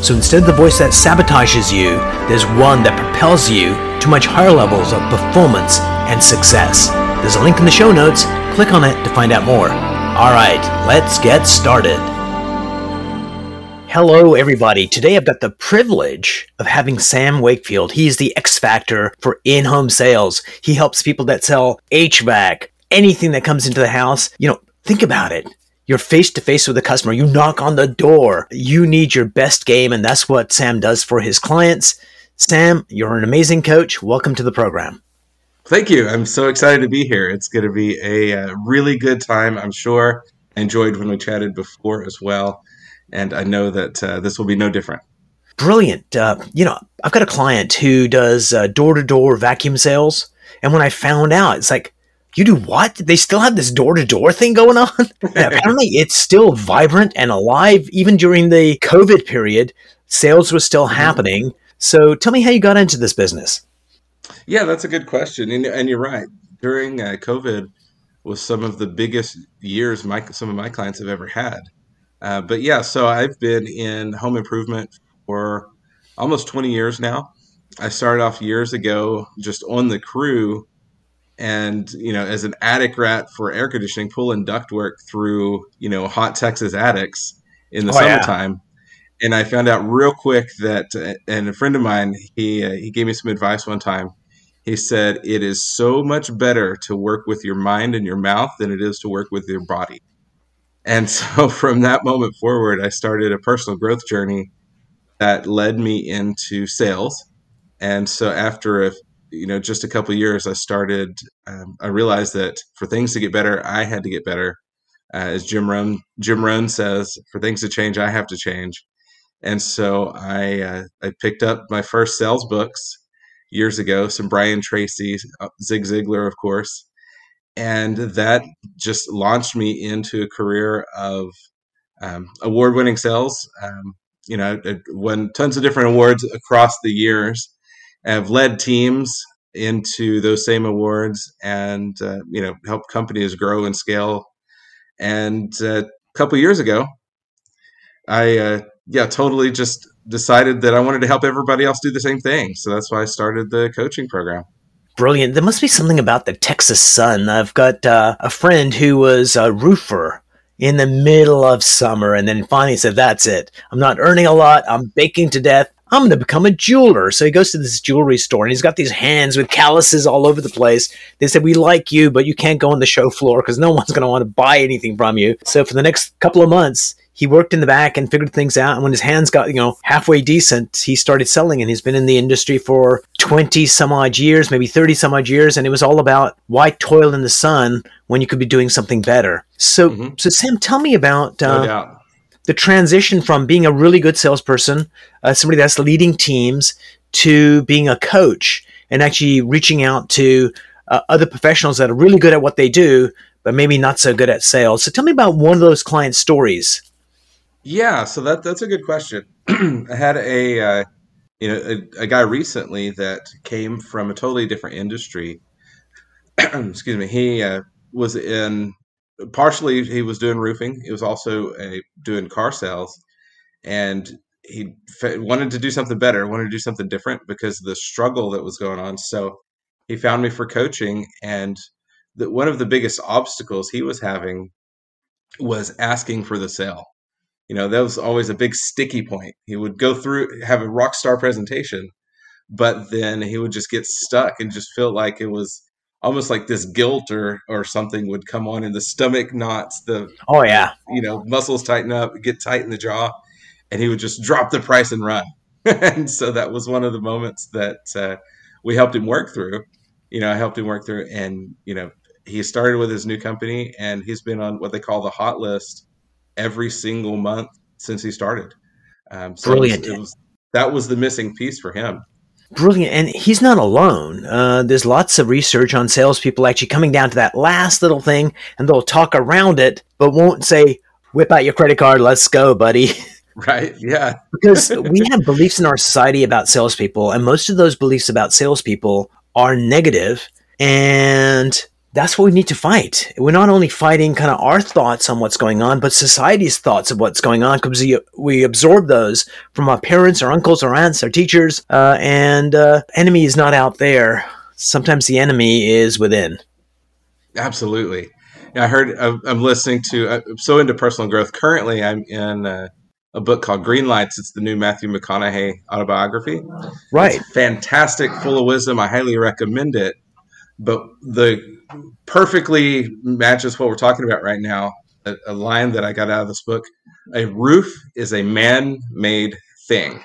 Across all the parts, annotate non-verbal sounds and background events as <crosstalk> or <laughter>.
So instead of the voice that sabotages you, there's one that propels you to much higher levels of performance and success. There's a link in the show notes. Click on it to find out more. All right, let's get started. Hello, everybody. Today I've got the privilege of having Sam Wakefield. He's the X Factor for in home sales. He helps people that sell HVAC, anything that comes into the house. You know, think about it. You're face to face with the customer. You knock on the door. You need your best game, and that's what Sam does for his clients. Sam, you're an amazing coach. Welcome to the program. Thank you. I'm so excited to be here. It's going to be a, uh, really good time, I'm sure. I enjoyed when we chatted before as well. And I know that uh, this will be no different. Brilliant. Uh, you know, I've got a client who does door to door vacuum sales. And when I found out, it's like, you do what? They still have this door to door thing going on? <laughs> apparently, it's still vibrant and alive. Even during the COVID period, sales were still mm-hmm. happening. So tell me how you got into this business. Yeah, that's a good question. And, and you're right. During uh, COVID was some of the biggest years my, some of my clients have ever had. Uh, but yeah, so I've been in home improvement for almost 20 years now. I started off years ago just on the crew and you know as an attic rat for air conditioning pulling ductwork through you know hot texas attics in the oh, summertime. Yeah. and i found out real quick that and a friend of mine he uh, he gave me some advice one time. He said it is so much better to work with your mind and your mouth than it is to work with your body. And <laughs> so from that moment forward i started a personal growth journey that led me into sales. And so after a you know just a couple years i started um, i realized that for things to get better i had to get better. Uh, as jim rohn jim rohn says for things to change i have to change. And so i uh, i picked up my first sales books years ago some brian tracy uh, zig ziglar of course. And that just launched me into a career of um, award-winning sales. Um, you know I won tons of different awards across the years have led teams into those same awards and uh, you know help companies grow and scale. And uh, a couple years ago i uh, yeah totally just decided that i wanted to help everybody else do the same thing. So that's why i started the coaching program. Brilliant. There must be something about the texas sun. I've got uh, a friend who was a roofer in the middle of summer and then finally said that's it. I'm not earning a lot. I'm baking to death I'm going to become a jeweler. So he goes to this jewelry store and he's got these hands with calluses all over the place. They said, We like you, but you can't go on the show floor because no one's going to want to buy anything from you. So for the next couple of months, he worked in the back and figured things out. And when his hands got, you know, halfway decent, he started selling and he's been in the industry for 20 some odd years, maybe 30 some odd years. And it was all about why toil in the sun when you could be doing something better. So, mm-hmm. so Sam, tell me about, uh, no the transition from being a really good salesperson, uh, somebody that's leading teams, to being a coach and actually reaching out to uh, other professionals that are really good at what they do, but maybe not so good at sales. So tell me about one of those client stories. Yeah, so that that's a good question. <clears throat> I had a uh, you know a, a, guy recently that came from a totally different industry. <clears throat> Excuse me. He uh, was in partially he was doing roofing. He was also a, doing car sales, and he f- wanted to do something better, wanted to do something different because of the struggle that was going on. So he found me for coaching, and the, one of the biggest obstacles he was having was asking for the sale. You know, that was always a big sticky point. He would go through, have a rock star presentation, but then he would just get stuck and just feel like it was almost like this guilt or or something would come on in the stomach knots the oh yeah. you know muscles tighten up get tight in the jaw and he would just drop the price and run. <laughs> And so that was one of the moments that uh, we helped him work through. You know i helped him work through and you know he started with his new company and he's been on what they call the hot list every single month since he started. Um, so Brilliant. It was, it was, that was the missing piece for him Brilliant. And he's not alone. Uh, there's lots of research on salespeople actually coming down to that last little thing and they'll talk around it, but won't say, whip out your credit card, let's go, buddy. <laughs> Right. Yeah. because <laughs> we have beliefs in our society about salespeople, and most of those beliefs about salespeople are negative, and that's what we need to fight. We're not only fighting kind of our thoughts on what's going on, but society's thoughts of what's going on because we, we absorb those from our parents, our uncles, our aunts, our teachers, uh, and uh, enemy is not out there. Sometimes the enemy is within. Absolutely. Yeah, I heard. I'm listening to. I'm so into personal growth. Currently, I'm in uh, a book called Green Lights. It's the new Matthew McConaughey autobiography. Right. It's fantastic, full of wisdom. I highly recommend it. But the perfectly matches what we're talking about right now. A, a line that I got out of this book: "A roof is a man-made thing.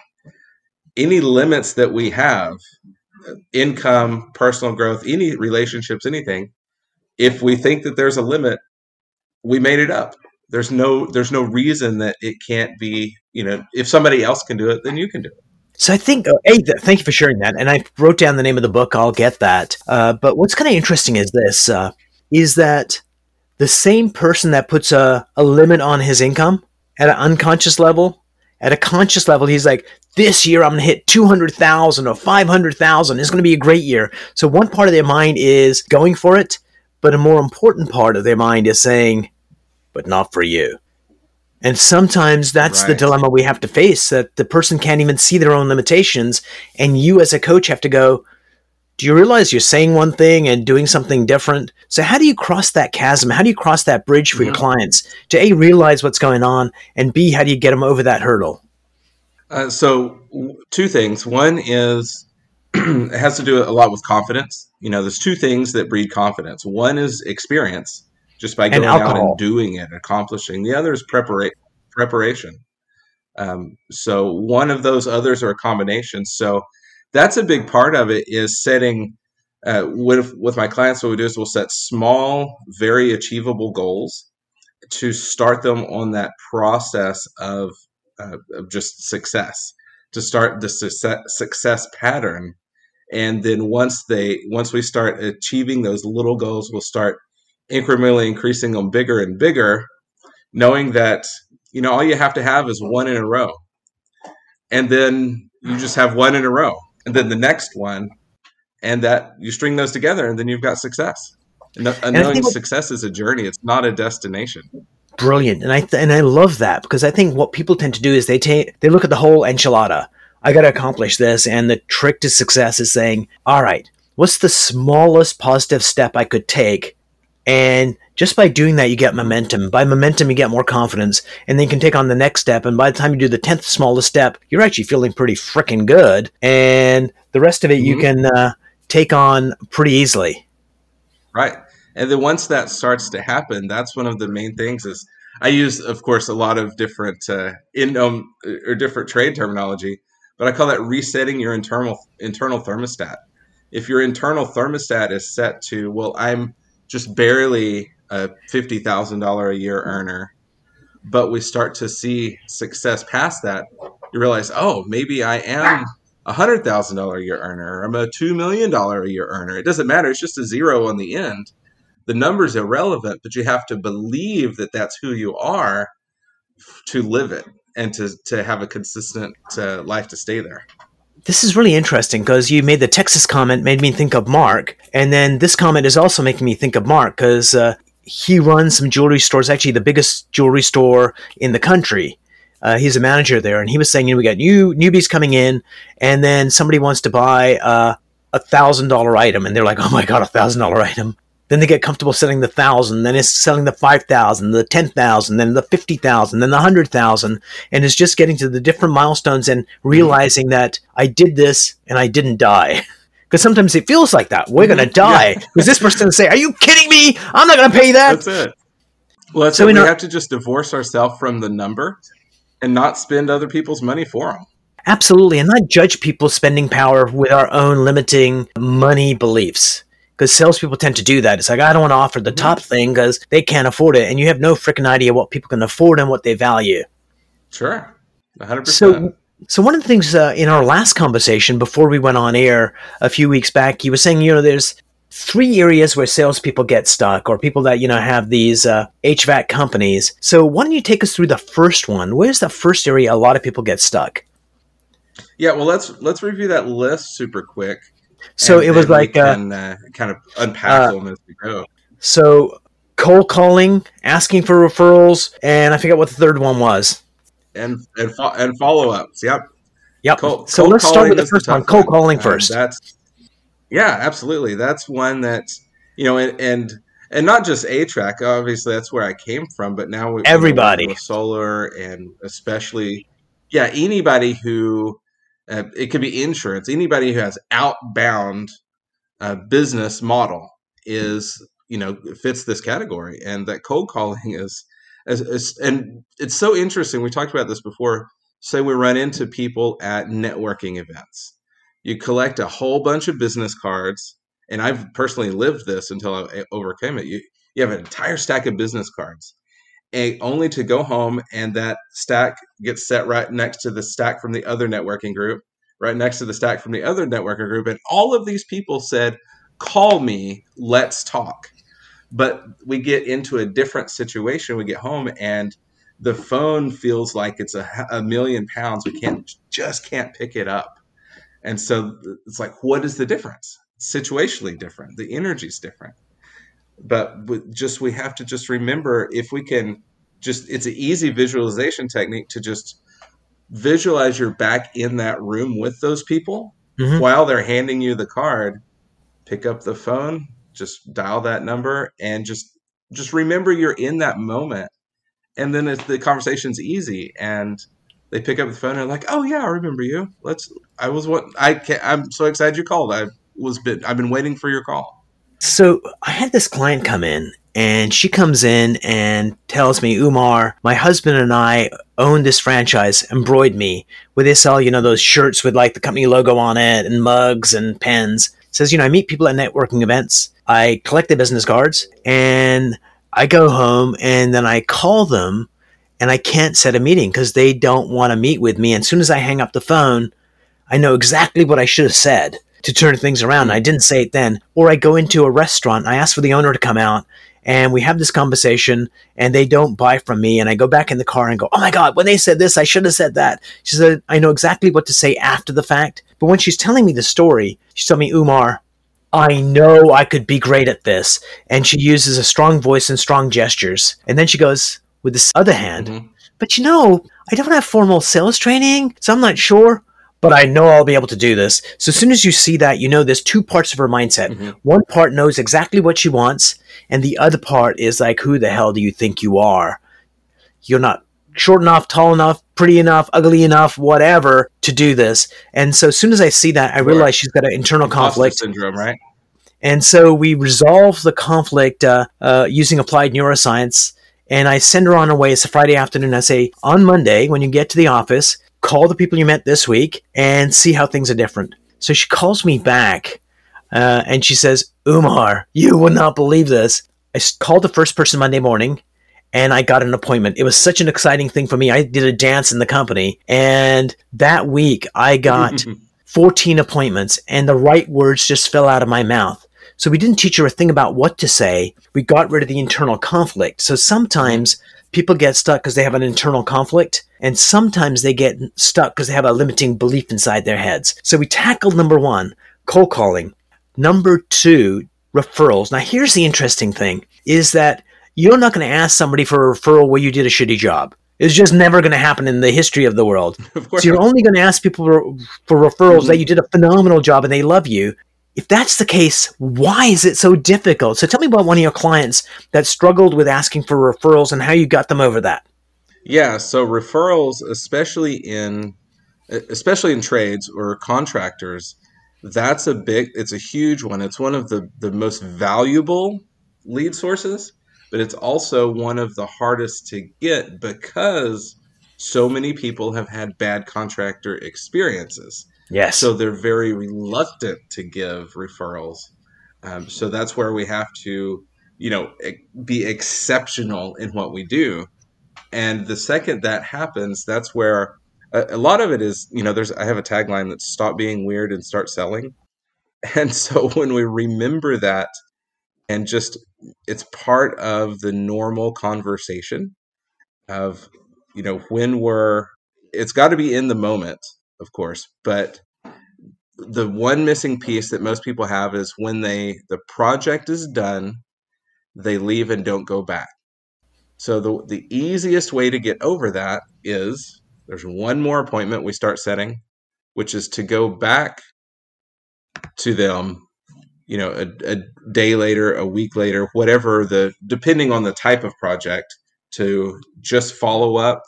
Any limits that we have, income, personal growth, any relationships, anything, if we think that there's a limit, we made it up." there's no there's no reason that it can't be you know if somebody else can do it then you can do it so I think, uh, hey, th- thank you for sharing that. And I wrote down the name of the book. I'll get that. Uh, but what's kind of interesting is this: uh, is that the same person that puts a, a limit on his income at an unconscious level, at a conscious level, he's like, "This year I'm going to hit two hundred thousand or five hundred thousand. It's going to be a great year." So one part of their mind is going for it, but a more important part of their mind is saying, "But not for you." And sometimes that's right. the dilemma we have to face that the person can't even see their own limitations. And you, as a coach, have to go, do you realize you're saying one thing and doing something different? So, how do you cross that chasm? How do you cross that bridge for mm-hmm. your clients to A, realize what's going on, and B, how do you get them over that hurdle? Uh, so, two things. One is <clears throat> it has to do a lot with confidence. You know, there's two things that breed confidence. One is experience, just by going out and doing it, accomplishing. The other is prepara- preparation. Um, so one of those others are a combination. So that's a big part of it is setting. Uh, with with my clients, what we do is we'll set small, very achievable goals to start them on that process of, uh, of just success, to start the success, success pattern, and then once they once we start achieving those little goals, we'll start incrementally increasing them bigger and bigger, knowing that you know all you have to have is one in a row, and then you just have one in a row, and then the next one, and that you string those together, and then you've got success. And, and knowing success is a journey; it's not a destination. Brilliant, and I th- and I love that because I think what people tend to do is they take they look at the whole enchilada. I got to accomplish this, and the trick to success is saying, "All right, what's the smallest positive step I could take and just by doing that, you get momentum. By momentum, you get more confidence, and then you can take on the next step. And by the time you do the tenth smallest step, you're actually feeling pretty freaking good, and the rest of it mm-hmm. you can uh, take on pretty easily. Right, and then once that starts to happen, that's one of the main things. Is I use, of course, a lot of different uh, in um, or different trade terminology, but I call that resetting your internal internal thermostat. If your internal thermostat is set to, well, I'm just barely a fifty thousand dollar a year earner, but we start to see success past that, you realize, oh, maybe I am a hundred thousand dollar a year earner. I'm a two million dollar a year earner. It doesn't matter. It's just a zero on the end. The number's irrelevant, but you have to believe that that's who you are to live it and to to have a consistent uh, life to stay there. This is really interesting because you made the Texas comment, made me think of Mark. And then this comment is also making me think of Mark because uh, he runs some jewelry stores, actually, the biggest jewelry store in the country. Uh, he's a manager there. And he was saying, you know, we got new newbies coming in, and then somebody wants to buy uh, a thousand dollar item. And they're like, oh my God, a thousand dollar item. Then they get comfortable selling the thousand, then it's selling the five thousand, the ten thousand, then the fifty thousand, then the hundred thousand, and it's just getting to the different milestones and realizing that I did this and I didn't die. <laughs> Because sometimes it feels like that. We're gonna <laughs> die. Because yeah. this person say, "Are you kidding me? I'm not gonna pay that." That's it. Well, that's so we have to just divorce ourselves from the number and not spend other people's money for them. Absolutely, and not judge people's spending power with our own limiting money beliefs because salespeople tend to do that. It's like I don't want to offer the top thing because they can't afford it, and you have no freaking idea what people can afford and what they value. Sure, hundred percent. So So one of the things uh, in our last conversation before we went on air a few weeks back, you were saying, you know, there's three areas where salespeople get stuck, or people that you know have these uh, HVAC companies. So why don't you take us through the first one? Where's the first area a lot of people get stuck? Yeah, well, let's let's review that list super quick. So it was like uh, can, uh, kind of unpack uh, them as we go. So cold calling, asking for referrals, and I forget what the third one was. And and fo- and follow ups. Yep. Yep. Cold, so let's start with the first one. Cold calling one. first. that's yeah, absolutely. That's one that you know, and and, and not just HVAC. Obviously, that's where I came from. But now we, everybody you know, solar and especially yeah anybody who uh, it could be insurance. Anybody who has outbound uh, business model is you know fits this category, and that cold calling <laughs> is, is, is and it's so interesting. We talked about this before. Say we run into people at networking events. You collect a whole bunch of business cards, and I've personally lived this until I overcame it. You you have an entire stack of business cards, only to go home and that stack gets set right next to the stack from the other networking group, right next to the stack from the other networking group, and all of these people said, "Call me, let's talk." But we get into a different situation. We get home and the phone feels like it's a, a million pounds. We can't just can't pick it up. And so it's like, what is the difference? Situationally different. The energy's different. But just we have to just remember if we can just it's an easy visualization technique to just visualize you're back in that room with those people mm-hmm. while they're handing you the card. Pick up the phone, just dial that number and just just remember you're in that moment and then if the conversation's easy and they pick up the phone and they're like oh yeah i remember you let's i was what i can't i'm so excited you called i was been i've been waiting for your call so i had this client come in and she comes in and tells me umar my husband and i own this franchise EmbroidMe where they sell uh, you know those shirts with like the company logo on it and mugs and pens. Says you know i meet people at networking events. I collect the business cards and I go home and then I call them and I can't set a meeting because they don't want to meet with me. And as soon as I hang up the phone, I know exactly what I should have said to turn things around. I didn't say it then. Or I go into a restaurant, I ask for the owner to come out and we have this conversation and they don't buy from me and i go back in the car and go oh my god when they said this i should have said that she said i know exactly what to say after the fact but when she's telling me the story she told me umar I know I could be great at this. And she uses a strong voice and strong gestures. And then she goes with this other hand, mm-hmm. but you know, I don't have formal sales training, so I'm not sure, but I know I'll be able to do this. So as soon as you see that, you know there's two parts of her mindset. Mm-hmm. One part knows exactly what she wants, and the other part is like, who the hell do you think you are? You're not short enough, tall enough, pretty enough, ugly enough, whatever to do this. And so as soon as I see that, I realize she's got an internal conflict syndrome, right? And so we resolve the conflict uh, uh, using applied neuroscience. And I send her on her way. It's a Friday afternoon. I say, on Monday, when you get to the office, call the people you met this week and see how things are different. So she calls me back uh, and she says, Umar, you would not believe this. I called the first person Monday morning and I got an appointment. It was such an exciting thing for me. I did a dance in the company, and that week I got <laughs> 14 appointments, and the right words just fell out of my mouth. So we didn't teach her a thing about what to say. We got rid of the internal conflict. So sometimes people get stuck because they have an internal conflict, and sometimes they get stuck because they have a limiting belief inside their heads. So we tackled number one, cold calling. Number two, referrals. Now here's the interesting thing is that you're not going to ask somebody for a referral where you did a shitty job. It's just never going to happen in the history of the world. <laughs> Of so you're only going to ask people for, for referrals mm-hmm. that you did a phenomenal job and they love you. If that's the case, why is it so difficult? So tell me about one of your clients that struggled with asking for referrals and how you got them over that. Yeah, so referrals, especially in especially in trades or contractors, that's a big it's a huge one. It's one of the the most valuable lead sources but it's also one of the hardest to get because so many people have had bad contractor experiences. Yes. So they're very reluctant to give referrals. Um, so that's where we have to, you know, be exceptional in what we do. And the second that happens, that's where a, a lot of it is you know there's i have a tagline that's stop being weird and start selling <laughs> and so when we remember that and just it's part of the normal conversation of you know when we're it's got to be in the moment of course but the one missing piece that most people have is when they the project is done they leave and don't go back. So the the easiest way to get over that is there's one more appointment we start setting which is to go back to them you know a, a day later a week later whatever the depending on the type of project to just follow up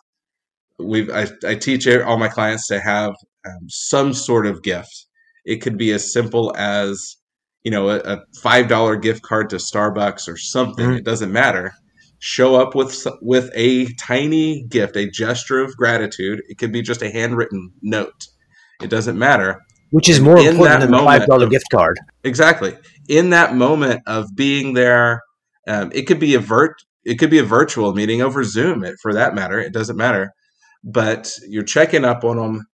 we've I, I teach all my clients to have um, some sort of gift it could be as simple as you know a, a five dollar gift card to starbucks or something mm-hmm. it doesn't matter show up with with a tiny gift a gesture of gratitude it could be just a handwritten note it doesn't matter which is more important than the five dollar gift card. Exactly. In that moment of being there, um, it could be a vert, it could be a virtual meeting over Zoom, for that matter. It doesn't matter, but you're checking up on them.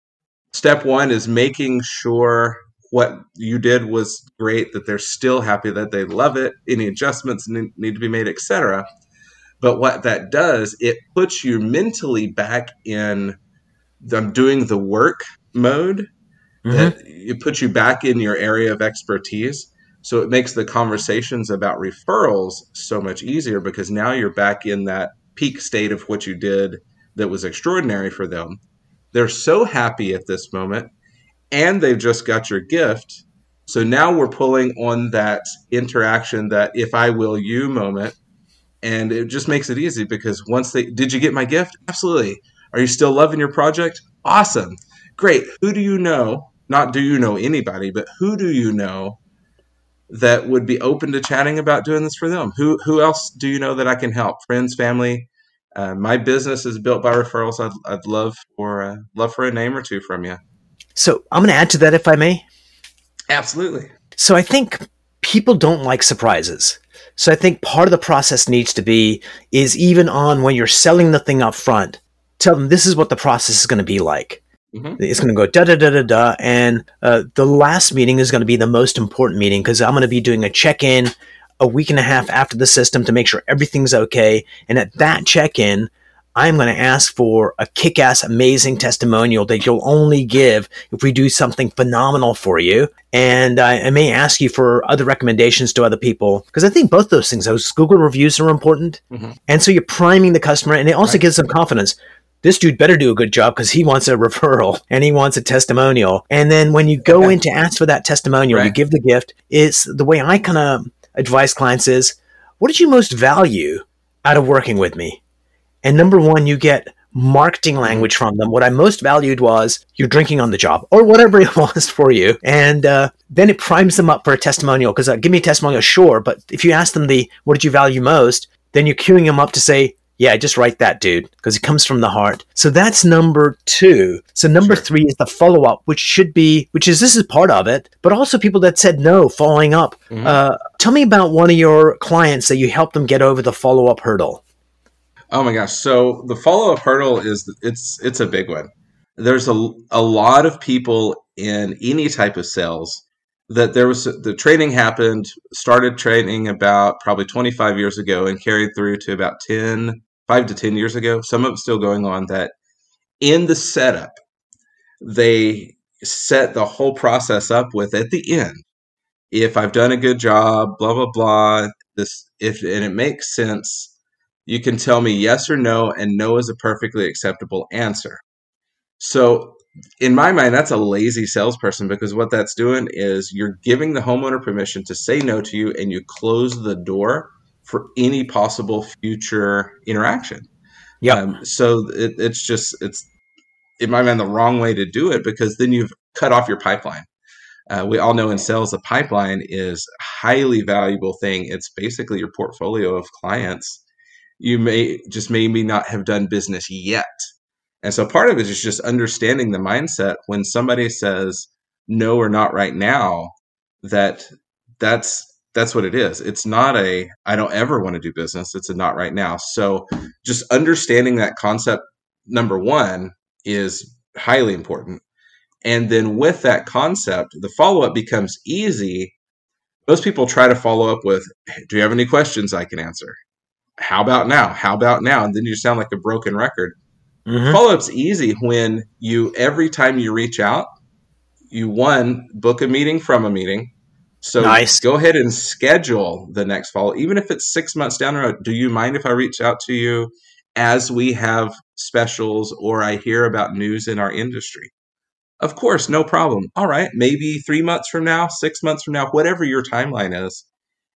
Step one is making sure what you did was great, that they're still happy, that they love it. Any adjustments need, to be made, etc. But what that does, it puts you mentally back in the doing the work mode mm-hmm. that it puts you back in your area of expertise. So it makes the conversations about referrals so much easier because now you're back in that peak state of what you did that was extraordinary for them. They're so happy at this moment and they've just got your gift. So now we're pulling on that interaction, that if I will you moment. And it just makes it easy because once they did you get my gift? Absolutely. Are you still loving your project? Awesome. Great. Who do you know not do you know anybody, but who do you know that would be open to chatting about doing this for them? Who who else do you know that I can help? Friends, family. Uh, my business is built by referrals. I'd, I'd love for uh, love for a name or two from you. So I'm going to add to that if I may. Absolutely. So I think people don't like surprises. So I think part of the process needs to be is even on when you're selling the thing up front, tell them this is what the process is going to be like. Mm-hmm. It's going to go da da da da da, and uh, the last meeting is going to be the most important meeting because I'm going to be doing a check in a week and a half after the system to make sure everything's okay. And at that check in, I'm going to ask for a kick ass, amazing testimonial that you'll only give if we do something phenomenal for you. And I, I may ask you for other recommendations to other people because I think both those things, those Google reviews are important. Mm-hmm. And so you're priming the customer and it also right. gives them confidence this dude better do a good job because he wants a <laughs> referral and he wants a testimonial. And then when you go okay. in to ask for that testimonial, right. you give the gift. It's the way I kind of advise clients is, what did you most value out of working with me? And number one, you get marketing language from them. What I most valued was you're drinking on the job or whatever <laughs> it was for you. And uh, then it primes them up for a testimonial because uh, give me a testimonial, sure. But if you ask them the what did you value most, then you're queuing them up to say, yeah, just write that, dude, because it comes from the heart. So that's number two. So number sure. three is the follow up, which should be, which is this is part of it, but also people that said no, following up. Mm-hmm. Uh, tell me about one of your clients that you helped them get over the follow up hurdle. Oh my gosh! So the follow up hurdle is it's it's a big one. There's a a lot of people in any type of sales that there was the training happened started training about probably 25 years ago and carried through to about 10 five to 10 years ago, some of it's still going on, that in the setup, they set the whole process up with at the end. If I've done a good job, blah, blah, blah, this, if, and it makes sense, you can tell me yes or no, and no is a perfectly acceptable answer. So, in my mind, that's a lazy salesperson because what that's doing is you're giving the homeowner permission to say no to you and you close the door for any possible future interaction. Yeah. Um, so it, it's just it's in my mind the wrong way to do it because then you've cut off your pipeline. Uh, we all know in sales a pipeline is a highly valuable thing. It's basically your portfolio of clients. You may just maybe not have done business yet. And so part of it is just understanding the mindset when somebody says no or not right now, that that's that's what it is. It's not a I don't ever want to do business. It's a not right now. So just understanding that concept number 1 is highly important. And then with that concept, the follow up becomes easy. Most people try to follow up with, Do you have any questions I can answer? How about now? How about now? And then you sound like a broken record. Mm-hmm. Follow up's easy when you, every time you reach out, you one, book a meeting from a meeting. So nice. go ahead and schedule the next follow, even if it's six months down the road. Do you mind if I reach out to you as we have specials or I hear about news in our industry? Of course, no problem. All right, maybe three months from now, six months from now, whatever your timeline is.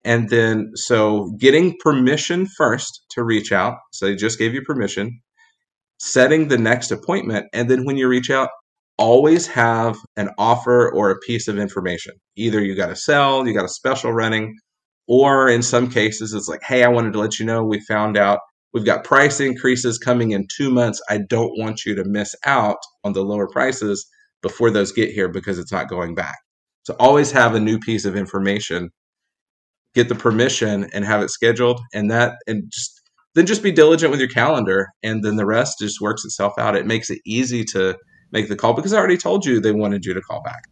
And then, so getting permission first to reach out. So they just gave you permission, setting the next appointment. And then when you reach out, always have an offer or a piece of information. Either you got to sell, you got a special running, or in some cases, it's like, hey, I wanted to let you know we found out we've got price increases coming in two months. I don't want you to miss out on the lower prices before those get here because it's not going back. So always have a new piece of information, get the permission and have it scheduled and that and just then just be diligent with your calendar and then the rest just works itself out. It makes it easy to make the call because I already told you they wanted you to call back.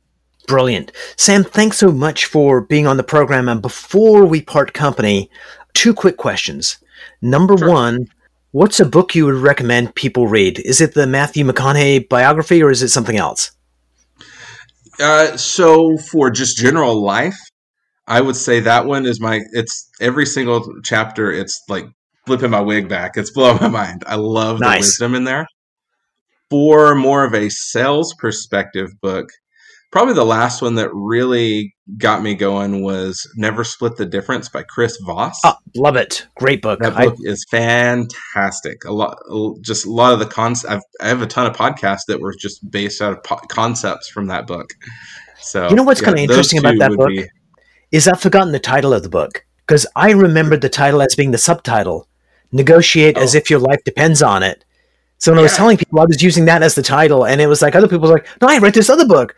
Brilliant. Sam, thanks so much for being on the program. And before we part company, two quick questions. Number sure. one, what's a book you would recommend people read? Is it the Matthew McConaughey biography or is it something else? Uh, so for just general life, I would say that one is my. It's every single chapter. It's like flipping my wig back. It's blowing my mind. I love nice. the wisdom in there. For more of a sales perspective book, probably the last one that really got me going was Never Split the Difference by Chris Voss. Oh, love it. Great book. That book I... is fantastic. A lot, just a lot of the concepts. I have a ton of podcasts that were just based out of po- concepts from that book. So you know what's yeah, kind of interesting about that book be... is I've forgotten the title of the book because I remembered the title as being the subtitle. Negotiate oh. as if your life depends on it. So when yeah. I was telling people, I was using that as the title, and it was like other people were like, "No, I read this other book."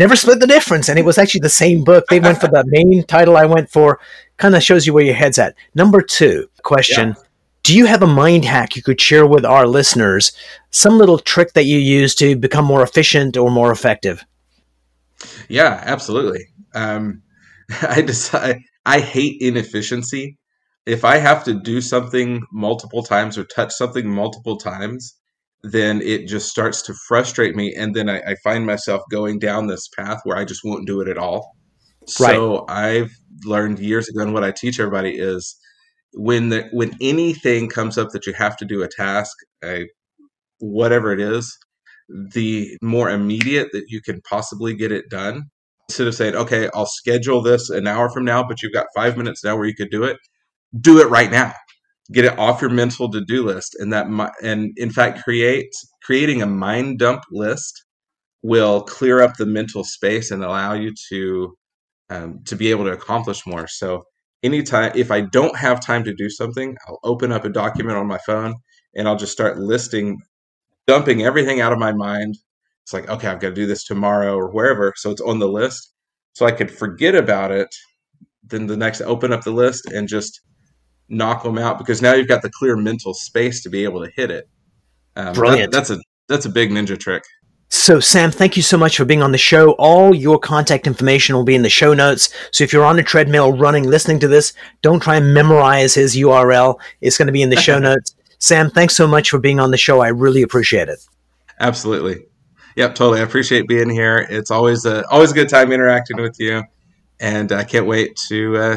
never split the difference. And it was actually the same book. They went for the <laughs> main title I went for. Kind of shows you where your head's at. Number two question. Yeah. Do you have a mind hack you could share with our listeners? Some little trick that you use to become more efficient or more effective? Yeah, absolutely. Um, <laughs> I decide I hate inefficiency. If I have to do something multiple times or touch something multiple times, then it just starts to frustrate me. And then I, I, find myself going down this path where I just won't do it at all. Right. So I've learned years ago, and what I teach everybody is when the, when anything comes up that you have to do a task, a, whatever it is, the more immediate that you can possibly get it done, instead of saying, okay, I'll schedule this an hour from now, but you've got five minutes now where you could do it, do it right now. Get it off your mental to-do list and that and in fact create creating a mind dump list will clear up the mental space and allow you to um, to be able to accomplish more. So anytime if i don't have time to do something i'll open up a document on my phone and i'll just start listing dumping everything out of my mind. It's like okay i've got to do this tomorrow or wherever so it's on the list. So i could forget about it then the next open up the list and just knock them out because now you've got the clear mental space to be able to hit it. Um, Brilliant. That, that's a that's a big ninja trick. So, Sam, thank you so much for being on the show. All your contact information will be in the show notes. So, if you're on a treadmill running, listening to this, don't try and memorize his URL. It's going to be in the show <laughs> notes. Sam, thanks so much for being on the show. I really appreciate it. Absolutely. Yep, totally. I appreciate being here. It's always a always a good time interacting with you, and I can't wait to uh,